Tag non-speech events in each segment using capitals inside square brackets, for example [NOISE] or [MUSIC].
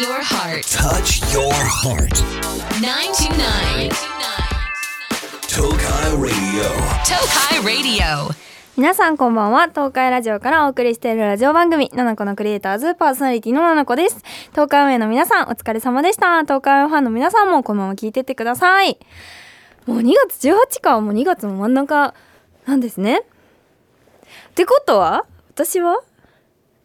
your heart. Touch your heart. 929. Tokai Radio. Tokai Radio. 皆さんこんばんは東海ラジオからお送りしているラジオ番組「ナナコのクリエイターズ」パーソナリティのナナコです東海オンエアの皆さんお疲れ様でした東海オンファンの皆さんもこのまま聞いてってくださいもう2月18日かもう2月も真ん中なんですねってことは私は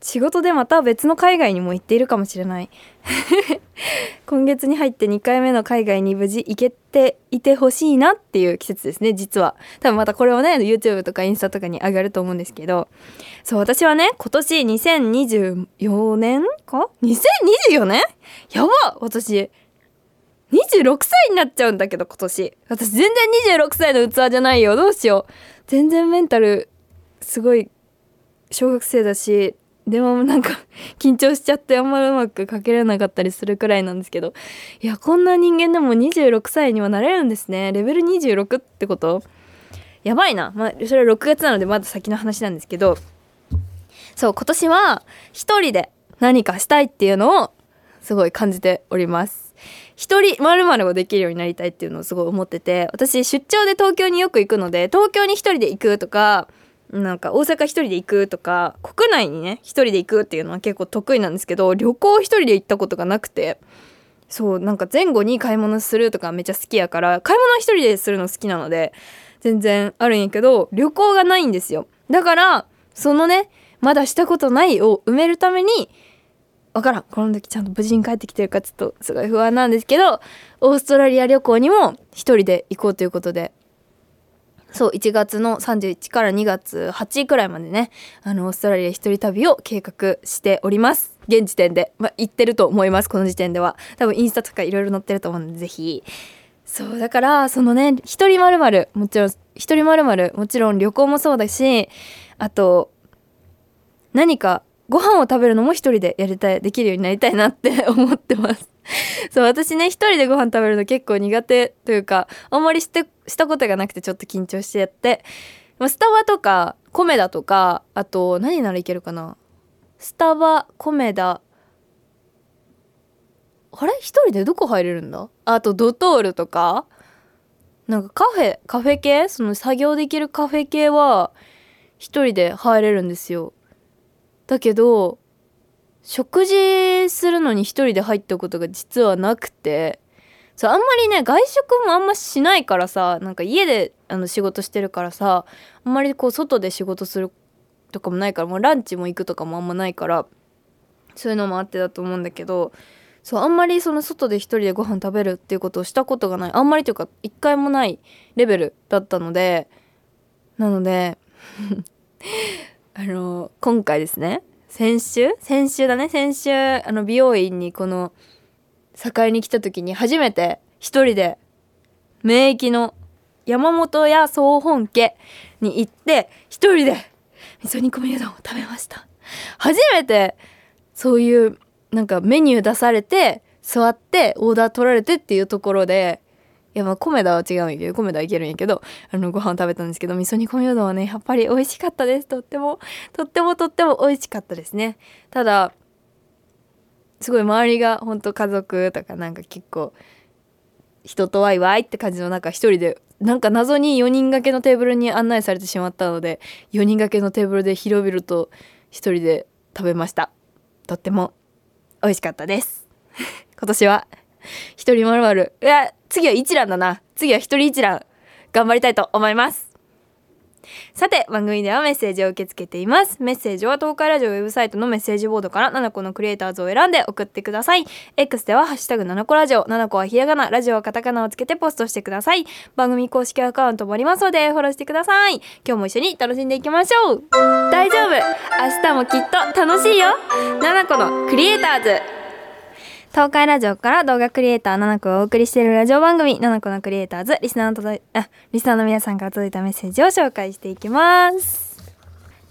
仕事でまた別の海外にも行っているかもしれない [LAUGHS] 今月に入って2回目の海外に無事行けていてほしいなっていう季節ですね実は。多分またこれをね YouTube とかインスタとかに上がると思うんですけど。そう私はね今年2024年か？2024年？やば私26歳になっちゃうんだけど今年。私全然26歳の器じゃないよ。どうしよう。全然メンタルすごい小学生だしでもなんか [LAUGHS] 緊張しちゃってあんまりうまくかけれなかったりするくらいなんですけどいやこんな人間でも26歳にはなれるんですね。レベル26ってこと？やばいな。まあそれは6月なのでまだ先の話なんですけど。そう今年は一人で何かしたいっていうのをすごい感じております。一人まるをできるようになりたいっていうのをすごい思ってて私出張で東京によく行くので東京に一人で行くとかなんか大阪一人で行くとか国内にね一人で行くっていうのは結構得意なんですけど旅行一人で行ったことがなくてそうなんか前後に買い物するとかめっちゃ好きやから買い物一人でするの好きなので全然あるんやけど旅行がないんですよ。だからそのねまだしたことないを埋めるためにわからんこの時ちゃんと無事に帰ってきてるかちょっとすごい不安なんですけどオーストラリア旅行にも一人で行こうということでそう1月の31から2月8くらいまでねあのオーストラリア一人旅を計画しております。現時点で、まあ、行ってると思いますこの時点では。多分インスタとかいろいろ載ってると思うのでぜひ。そうだからそのね一人まるまるもちろん一人まるまるもちろん旅行もそうだしあと何かご飯を食べるのも一人でやりたいできるようになりたいなって [LAUGHS] 思ってます。そう私ね一人でご飯食べるの結構苦手というかあんまりしてしたことがなくてちょっと緊張してやって。まあスタバとかコメダとかあと何ならいけるかな。スタバコメダ。あれ？一人でどこ入れるんだ？あとドトールとか。なんかカフェカフェ系？その作業できるカフェ系は一人で入れるんですよ。だけど食事するのに一人で入ったことが実はなくてそうあんまりね外食もあんましないからさなんか家であの仕事してるからさあんまりこう外で仕事するとかもないからもうランチも行くとかもあんまないからそういうのもあってだと思うんだけどそうあんまりその外で一人でご飯食べるっていうことをしたことがない。あんまりというか一回もないレベルだったのでなのであの今回ですね。先週？先週だね。先週あの美容院にこの境に来た時に初めて一人で免疫の山本屋総本家に行って一人で味噌煮込みうどんを食べました。初めてそういうなんかメニュー出されて座ってオーダー取られてっていうところでいやまあ米田は違うんやけど米田はいけるんやけどあのご飯食べたんですけど味噌煮込みうどんはねやっぱり美味しかったです。とってもとってもとっても美味しかったですね。ただすごい周りが本当家族とかなんか結構人とワイワイって感じの中一人でなんか謎に4人掛けのテーブルに案内されてしまったので4人掛けのテーブルで広々と一人で食べました。とっても美味しかったです。[LAUGHS] 今年は一人まるまるいや次は一覧だな。次は一人一覧。頑張りたいと思います。さて番組ではメッセージを受け付けています。メッセージは東海ラジオウェブサイトのメッセージボードから7個のクリエイターズを選んで送ってください。X ではハッシュタグ7個ラジオ7個はひらがなラジオはカタカナをつけてポストしてください。番組公式アカウントもありますのでフォローしてください。今日も一緒に楽しんでいきましょう。大丈夫。明日もきっと楽しいよ。7個のクリエイターズ。東海ラジオから動画クリエイター7個をお送りしているラジオ番組7個のクリエイターズリスナーのあリスナーの皆さんから届いたメッセージを紹介していきます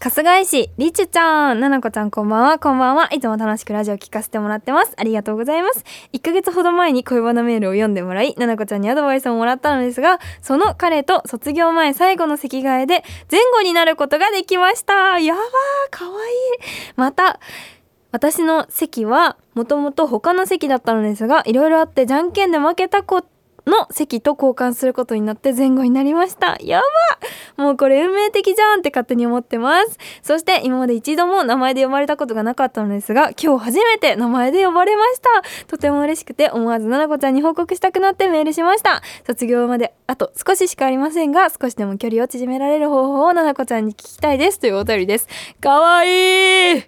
春日井市りちゅちゃん、ななこちゃんこんばんは、こんばんは。いつも楽しくラジオ聞かせてもらってます。ありがとうございます。1ヶ月ほど前に恋バナメールを読んでもらい、ななこちゃんにアドバイスをもらったのですが、その彼と卒業前最後の席替えで前後になることができました。やばー、かわいい。また、私の席はもともと他の席だったのですがいろいろあってじゃんけんで負けた子の席と交換することになって前後になりました。やばもうこれ運命的じゃんって勝手に思ってます。そして今まで一度も名前で呼ばれたことがなかったのですが今日初めて名前で呼ばれました。とても嬉しくて思わずななこちゃんに報告したくなってメールしました。卒業まであと少ししかありませんが少しでも距離を縮められる方法をななこちゃんに聞きたいです。というお便りです。かわいい。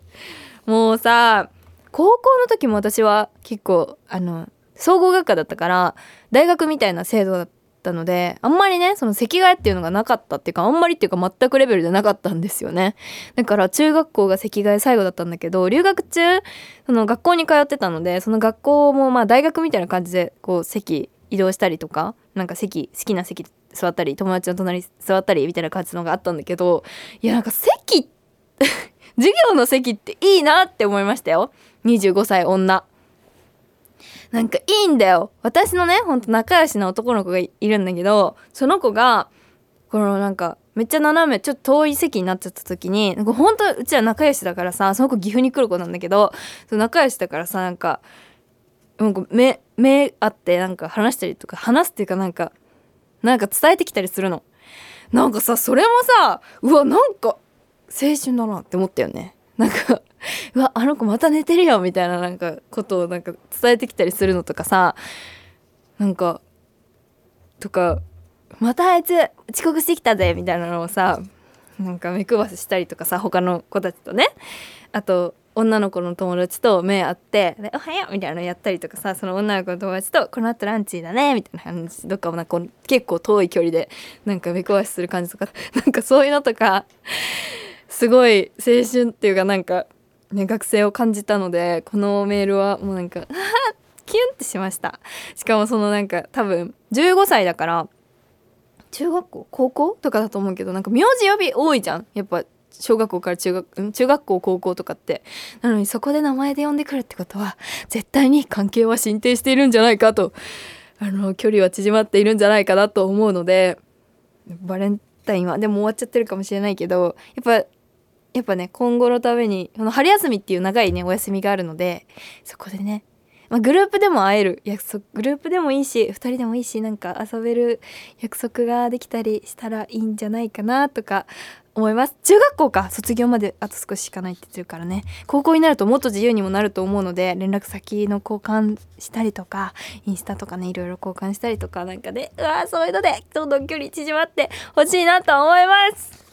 もうさ高校の時も私は結構あの総合学科だったから大学みたいな制度だったのであんまりねその席替えっていうのがなかったっていうかあんまりっていうか全くレベルでなかったんですよね。だから中学校が席替え最後だったんだけど留学中その学校に通ってたのでその学校もまあ大学みたいな感じでこう席移動したりとかなんか席好きな席座ったり友達の隣座ったりみたいな感じのがあったんだけどいやなんか席授業の席っていいなって思いましたよ。25歳女。なんかいいんだよ。私のねほんと仲良しな男の子がいるんだけどその子がこのなんかめっちゃ斜めちょっと遠い席になっちゃった時になんか本当うちは仲良しだからさその子岐阜に来る子なんだけどその仲良しだからさなんかなんか目目あってなんか話したりとか話すっていうかなんかなんか伝えてきたりするの。なんかさそれもさうわなんか青春だなって思ったよね。なんか [LAUGHS] うわあの子また寝てるよみたいななんかことをなんか伝えてきたりするのとかさ。なんかとかまたあいつ遅刻してきたぜみたいなのをさなんか目配せしたりとかさ他の子たちとね。あと女の子の友達と目合って「おはよう」みたいなのやったりとかさその女の子の友達と「この後ランチだね」みたいな話どっかもなんか結構遠い距離でなんか目配せする感じとかなんかそういうのとか。すごい青春っていうかなんかね学生を感じたのでこのメールはもうなんか [LAUGHS] キュンってしました。しかもそのなんか多分15歳だから中学校？高校とかだと思うけどなんか名字呼び多いじゃん。やっぱ小学校から中学中学校高校とかって。なのにそこで名前で呼んでくるってことは絶対に関係は進展しているんじゃないかとあの距離は縮まっているんじゃないかなと思うのでバレンタインはでも終わっちゃってるかもしれないけどやっぱやっぱね今後のためにこの春休みっていう長いねお休みがあるのでそこでね、まあ、グループでも会える約束グループでもいいし2人でもいいしなんか遊べる約束ができたりしたらいいんじゃないかなとか思います。中学校か卒業まであと少ししかないって言ってるからね。高校になるともっと自由にもなると思うので連絡先の交換したりとかインスタとかねいろいろ交換したりとかなんかでうわーそういうのでどんどん距離縮まってほしいなと思います。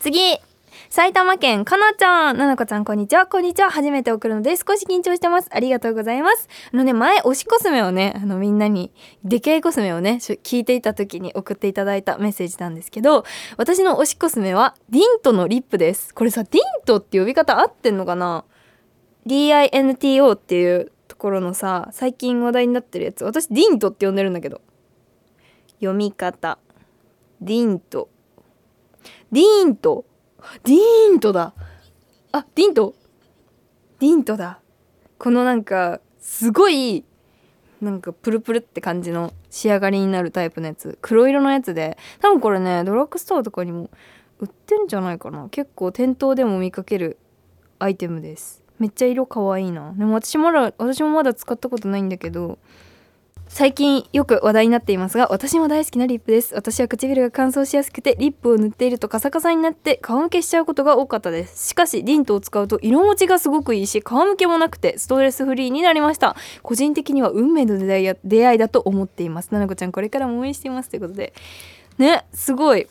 次。埼玉県かなちゃん、ななこちゃんこんにちは。こんにちは。初めて送るので少し緊張してます。ありがとうございます。あのね、前、推しコスメをね、あのみんなに、溺愛コスメをね、聞いていた時に送っていただいたメッセージなんですけど、私の推しコスメは、ディントのリップです。これさ、ディントって呼び方合ってんのかな ?DINTO っていうところのさ、最近話題になってるやつ。私、ディントって呼んでるんだけど。読み方。ディント。ディーント。ディーントだ。あディントディントだ。このなんかすごいなんかプルプルって感じの仕上がりになるタイプのやつ。黒色のやつで。多分これねドラッグストアとかにも売ってんじゃないかな。結構店頭でも見かけるアイテムです。めっちゃ色可愛いな。でも私まだ私もまだ使ったことないんだけど最近よく話題になっていますが私も大好きなリップです。私は唇が乾燥しやすくてリップを塗っているとカサカサになって皮むけしちゃうことが多かったです。しかしリントを使うと色持ちがすごくいいし皮むけもなくてストレスフリーになりました。個人的には運命の出会い出会いだと思っています。ななこちゃんこれからも応援しています。ということで。ねすごい。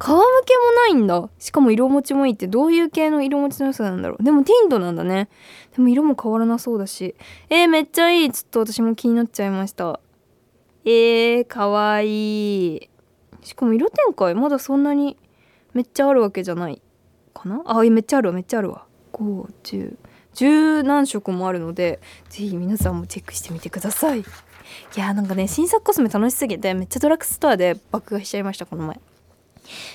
皮むけもないんだ。しかも色持ちもいいって。どういう系の色持ちの良さなんだろう。でもティントなんだね。でも色も変わらなそうだし。えー、めっちゃいい。ちょっと私も気になっちゃいました。えー、かわいい。しかも色展開まだそんなにめっちゃあるわけじゃない。かな？あめっちゃあるわ。めっちゃあるわ。510十何色もあるのでぜひ皆さんもチェックしてみてください。いやーなんかね新作コスメ楽しすぎてめっちゃドラッグストアで爆買いしちゃいましたこの前。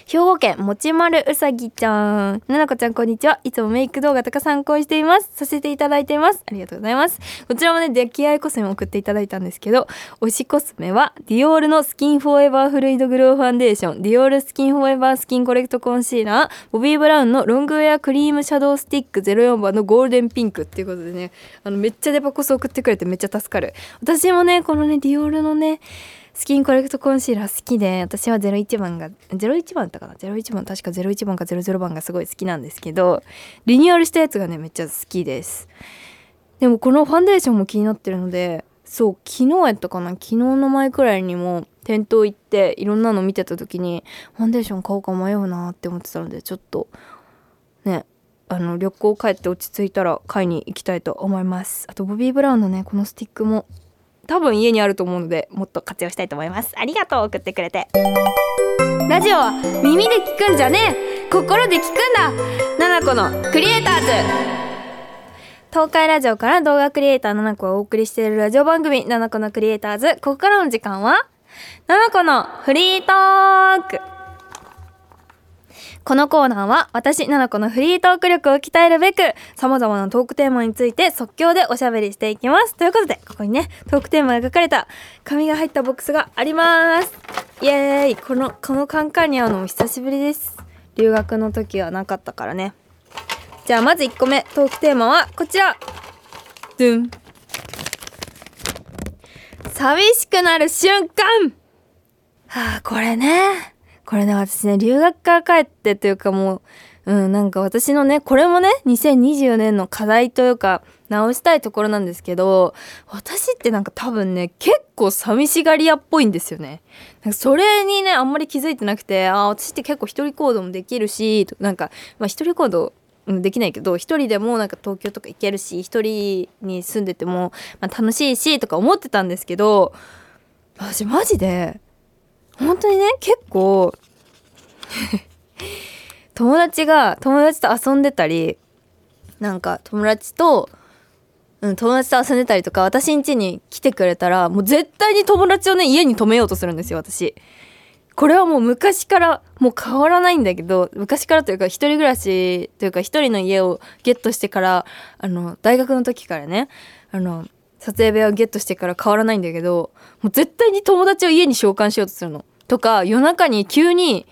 兵庫県もちまるうさぎちゃん。ななこちゃんこんにちは。いつもメイク動画とか参考にしています。させていただいています。ありがとうございます。こちらもね出来合いコスメを送っていただいたんですけど推しコスメはディオールのスキンフォーエバーフルイドグローファンデーション。ディオールスキンフォーエバースキンコレクトコンシーラー。ボビーブラウンのロングウェアクリームシャドウスティック04番のゴールデンピンクっていうことでねあのめっちゃデパコス送ってくれてめっちゃ助かる。私もねこのねディオールのねスキンコレクトコンシーラー好きで私は01番が01番だったかな？01番確か01番か00番がすごい好きなんですけどリニューアルしたやつがねめっちゃ好きです。でもこのファンデーションも気になってるのでそう昨日やったかな？昨日の前くらいにも店頭行っていろんなの見てた時にファンデーション買おうか迷うなって思ってたのでちょっとねあの旅行帰って落ち着いたら買いに行きたいと思います。あとボビー・ブラウンのねこのスティックも多分家にあると思うのでもっと活用したいと思います。ありがとう送ってくれて。ラジオは耳で聞くんじゃねえ。心で聞くんだ。ナナコのクリエイターズ。東海ラジオから動画クリエイターナナコがお送りしているラジオ番組ナナコのクリエイターズ。ここからの時間はナナコのフリートーク。このコーナーは私、ナナコのフリートーク力を鍛えるべく様々なトークテーマについて即興でおしゃべりしていきます。ということで、ここにね、トークテーマが書かれた紙が入ったボックスがあります。イエーイこの、このカンカンに会うのも久しぶりです。留学の時はなかったからね。じゃあまず1個目、トークテーマはこちらドゥン寂しくなる瞬間はあ、これね。これね、私ね、留学から帰ってというかもう、うん、なんか私のね、これもね、2024年の課題というか、直したいところなんですけど、私ってなんか多分ね、結構寂しがり屋っぽいんですよね。なんかそれにね、あんまり気づいてなくて、ああ、私って結構一人行動もできるし、なんか、まあ一人行動、できないけど一人でもなんか東京とか行けるし一人に住んでても、まあ、楽しいしとか思ってたんですけど私マジで本当にね結構友達が友達と遊んでたりなんか友達と、うん、友達と遊んでたりとか私ん家に来てくれたらもう絶対に友達をね家に泊めようとするんですよ私。これはもう昔からもう変わらないんだけど昔からというか一人暮らしというか一人の家をゲットしてからあの大学の時からねあの撮影部屋をゲットしてから変わらないんだけどもう絶対に友達を家に召喚しようとするの。とか夜中に急に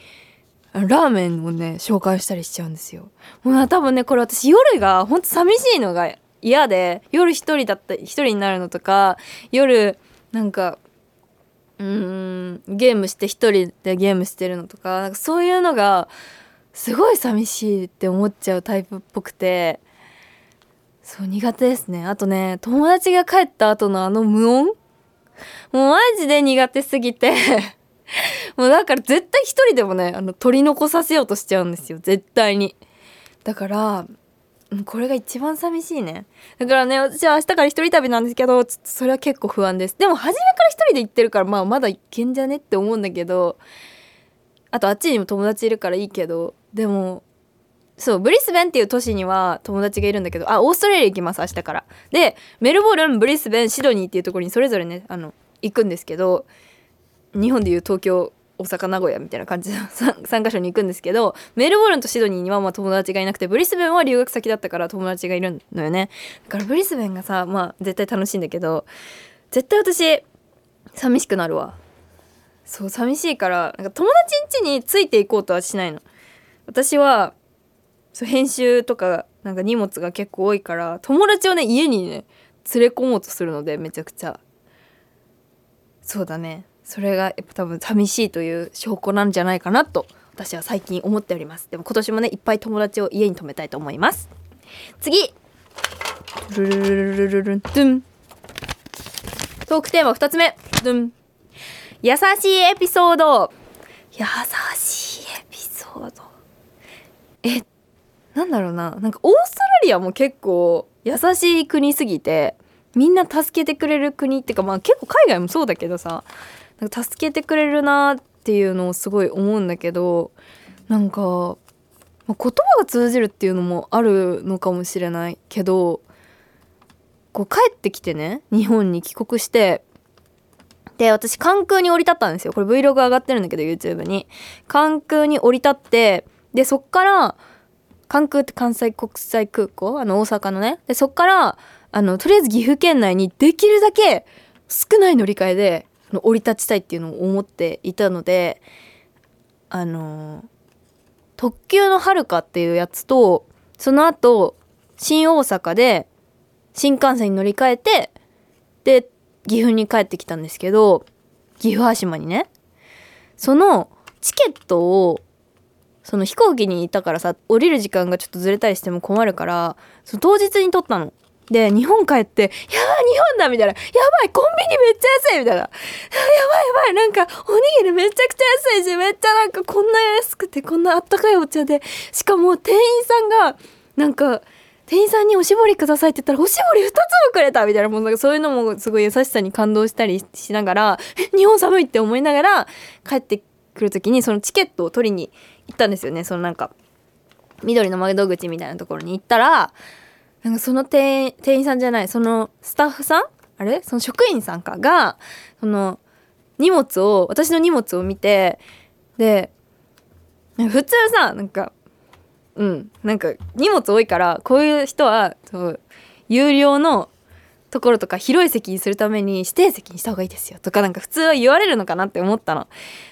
ラーメンをね召喚したりしちゃうんですよ。もう多分ねこれ私夜がほんと寂しいのが嫌で夜一人だった一人になるのとか夜なんかうーんゲームして一人でゲームしてるのとかなんかそういうのがすごい寂しいって思っちゃうタイプっぽくてそう苦手ですね。あとね友達が帰った後のあの無音？もうマジで苦手すぎて。[LAUGHS] もうだから絶対一人でもねあの取り残させようとしちゃうんですよ。絶対に。だからこれが一番寂しいね。だからね私は明日から一人旅なんですけどちょっとそれは結構不安です。でも初めから一人で行ってるからまあまだ行けんじゃねって思うんだけどあとあっちにも友達いるからいいけどでもそうブリスベンっていう都市には友達がいるんだけどあオーストラリア行きます明日から。でメルボルンブリスベンシドニーっていうところにそれぞれねあの行くんですけど日本でいう東京大阪名古屋みたいな感じの 3, 3カ所に行くんですけどメルボルンとシドニーにはまあ友達がいなくてブリスベンは留学先だったから友達がいるのよね。だからブリスベンがさまあ絶対楽しいんだけど絶対私寂しくなるわ。そう寂しいからなんか友達ん家についていこうとはしないの。私はそう編集とかなんか荷物が結構多いから友達をね家にね連れ込もうとするのでめちゃくちゃ。そうだね。それがやっぱ多分寂しいという証拠なんじゃないかなと私は最近思っております。でも今年もねいっぱい友達を家に泊めたいと思います。次。ルルルルルルルン。ドゥントークテーマ2つ目。ドン。優しいエピソード。優しいエピソード。えっなんだろうな。なんかオーストラリアも結構優しい国すぎてみんな助けてくれる国っていうかまあ結構海外もそうだけどさなんか助けてくれるなっていうのをすごい思うんだけどなんか、まあ言葉が通じるっていうのもあるのかもしれないけどこう帰ってきてね日本に帰国してで私関空に降り立ったんですよ。これ Vlog 上がってるんだけど YouTube に。関空に降り立ってでそっから関空って関西国際空港？あの大阪のね。でそっからあのとりあえず岐阜県内にできるだけ少ない乗り換えで降り立ちたいっていうのを思っていたのであの特急のはるかっていうやつとその後新大阪で新幹線に乗り換えてで岐阜に帰ってきたんですけど岐阜羽島にね。そのチケットをその飛行機にいたからさ降りる時間がちょっとずれたりしても困るからその当日に取ったの。で日本帰って「やばい日本だ!」みたいな「やばいコンビニめっちゃ安い!」みたいな「[LAUGHS] やばいやばい。なんかおにぎりめちゃくちゃ安いしめっちゃなんかこんな安くてこんなあったかいお茶で。しかも店員さんがなんか店員さんにおしぼりくださいって言ったらおしぼり2つもくれた！みたいなもうなんかそういうのもすごい優しさに感動したりしながらえ日本寒い！って思いながら帰ってくる時にそのチケットを取りに行ったんですよねそのなんか緑の窓口みたいなところに行ったらなんかその店員さんじゃないそのスタッフさんあれ？その職員さんかがその荷物を私の荷物を見てで普通さなんかうんなんか荷物多いからこういう人はそう有料のところとか広い席にするために指定席にした方がいいですよとかなんか普通は言われるのかなって思ったの。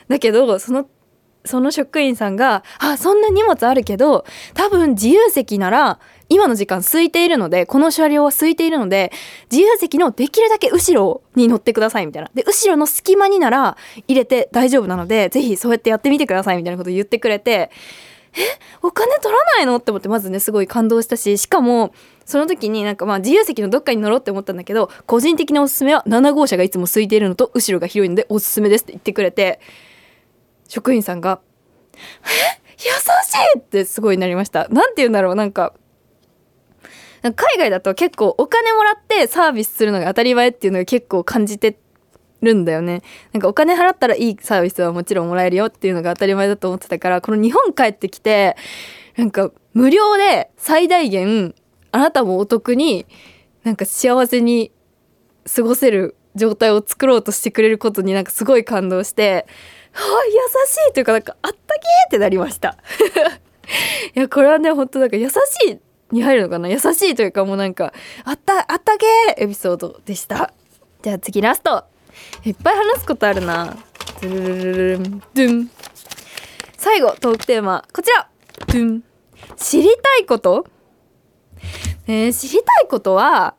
だけどそのその職員さんが「あそんな荷物あるけど多分自由席なら今の時間空いているのでこの車両は空いているので自由席のできるだけ後ろに乗ってください」みたいな。で後ろの隙間になら入れて大丈夫なのでぜひそうやってやってみてくださいみたいなこと言ってくれてえお金取らないの？って思ってまずねすごい感動したししかもその時になんかまあ自由席のどっかに乗ろうって思ったんだけど個人的なおすすめは7号車がいつも空いているのと後ろが広いのでおすすめですって言ってくれて職員さんが「[LAUGHS] 優しい!」ってすごいなりました。なんて言うんだろうなんか海外だと結構お金もらってサービスするのが当たり前っていうのが結構感じてるんだよねなんかお金払ったらいいサービスはもちろんもらえるよっていうのが当たり前だと思ってたからこの日本帰ってきてなんか無料で最大限あなたもお得になんか幸せに過ごせる状態を作ろうとしてくれることになんかすごい感動してはあ優しいというかなんかあったけーってなりました。[LAUGHS] いやこれはね本当なんか優しいに入るのかな。優しいというかもうなんかあったあったけーエピソードでした。じゃあ次ラスト。いっぱい話すことあるな。ドゥルルルルドゥン。最後トークテーマこちら。ドゥン。知りたいこと？えー、知りたいことは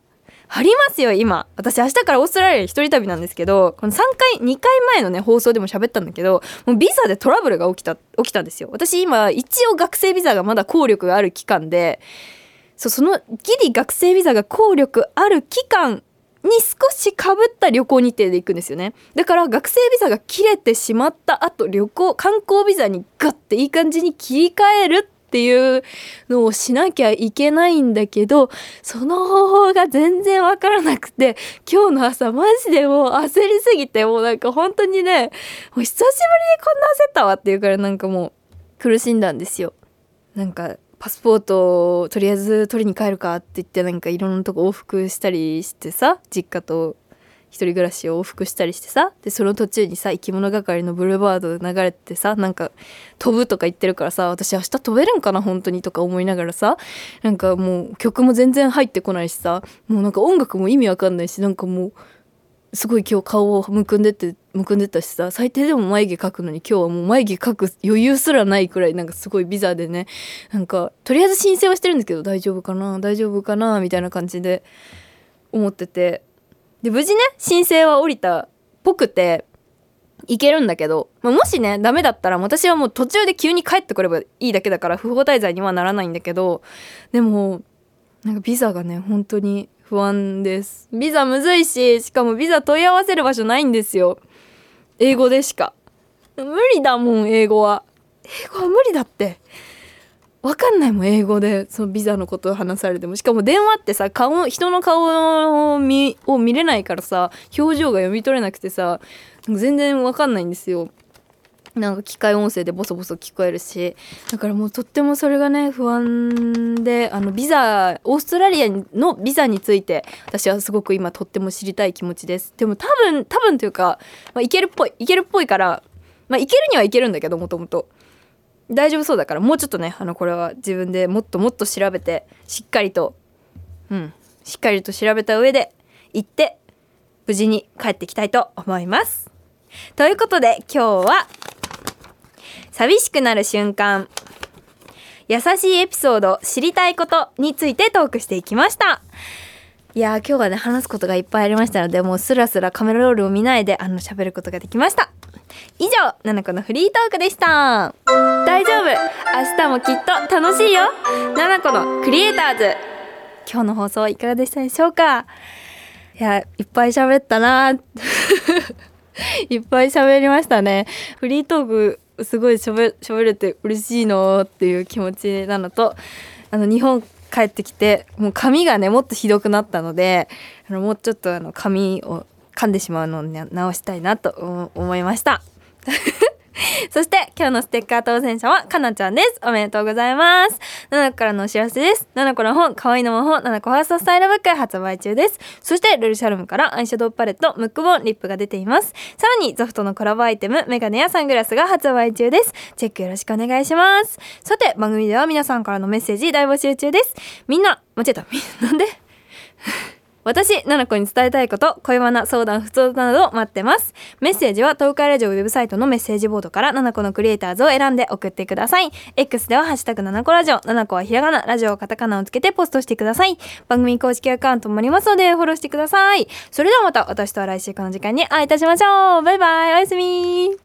ありますよ今。私明日からオーストラリア一人旅なんですけどこの3回2回前のね放送でも喋ったんだけどもうビザでトラブルが起きた起きたんですよ。私今一応学生ビザがまだ効力がある期間でそうそのギリ学生ビザが効力ある期間に少しかぶった旅行日程で行くんですよね。だから学生ビザが切れてしまった後旅行観光ビザにガッていい感じに切り替えるっていうのをしなきゃいけないんだけどその方法が全然わからなくて今日の朝マジでもう焦りすぎてもうなんか本当にねもう久しぶりにこんな焦ったわっていうからなんかもう苦しんだんですよ。なんかパスポートをとりあえず取りに帰るかって言ってなんかいろんなとこ往復したりしてさ実家と一人暮らしを往復したりしてさでその途中にさ生き物係のブルーバード流れてさなんか飛ぶとか言ってるからさ私明日飛べるんかな本当にとか思いながらさなんかもう曲も全然入ってこないしさもうなんか音楽も意味わかんないしなんかもうすごい今日顔をむくんでってむくんでたしさ最低でも眉毛描くのに今日はもう眉毛描く余裕すらないくらいなんかすごいビザでねなんかとりあえず申請はしてるんですけど大丈夫かな大丈夫かなみたいな感じで思ってて。で無事ね申請は降りたっぽくていけるんだけど、まあ、もしねダメだったら私はもう途中で急に帰ってくればいいだけだから不法滞在にはならないんだけどでもなんかビザがね本当に不安です。ビザむずいししかもビザ問い合わせる場所ないんですよ。英語でしか。無理だもん英語は。英語は無理だって。わかんないもん英語でそのビザのことを話されても。しかも電話ってさ顔人の顔を見を見れないからさ表情が読み取れなくてさ全然わかんないんですよ。なんか機械音声でボソボソ聞こえるし。だからもうとってもそれがね不安であのビザオーストラリアのビザについて私はすごく今とっても知りたい気持ちです。でも多分多分というか、まあ、いけるっぽいいけるっぽいからまあいけるにはいけるんだけどもともと。大丈夫そうだからもうちょっとねあのこれは自分でもっともっと調べてしっかりとうんしっかりと調べた上で行って無事に帰ってきたいと思います。ということで今日は寂しくなる瞬間。優しいエピソード知りたいことについてトークしていきました。いやー今日はね話すことがいっぱいありましたのでもうスラスラカメラロールを見ないであの喋ることができました。以上ナナコのフリートークでした。大丈夫。明日もきっと楽しいよ。ナナコのクリエイターズ。今日の放送いかがでしたでしょうか？いやいっぱい喋ったな。[LAUGHS] いっぱい喋りましたね。フリートークすごい喋喋れて嬉しいなっていう気持ちなのとあの日本帰ってきてもう髪がねもっとひどくなったのであのもうちょっとあの髪を噛んでしまうのをね直したいなと思いました。[LAUGHS] そして今日のステッカー当選者はかなちゃんです。おめでとうございます。ななこからのお知らせです。ななこの本可愛いいの魔法ななこファーストスタイルブック発売中です。そしてルルシャルムからアイシャドウパレットムックボンリップが出ています。さらにゾフトのコラボアイテムメガネやサングラスが発売中です。チェックよろしくお願いします。さて番組では皆さんからのメッセージ大募集中です。みんな間違えた。みなんで？私、ななこに伝えたいこと、恋バナ、相談、普通など待ってます。メッセージは東海ラジオウェブサイトのメッセージボードからななこのクリエイターズを選んで送ってください。X ではハッシュタグななこラジオ、ななこはひらがな、ラジオはカタカナをつけてポストしてください。番組公式アカウントもありますのでフォローしてください。それではまた私とは来週この時間に会いいたしましょう。バイバイ、おやすみ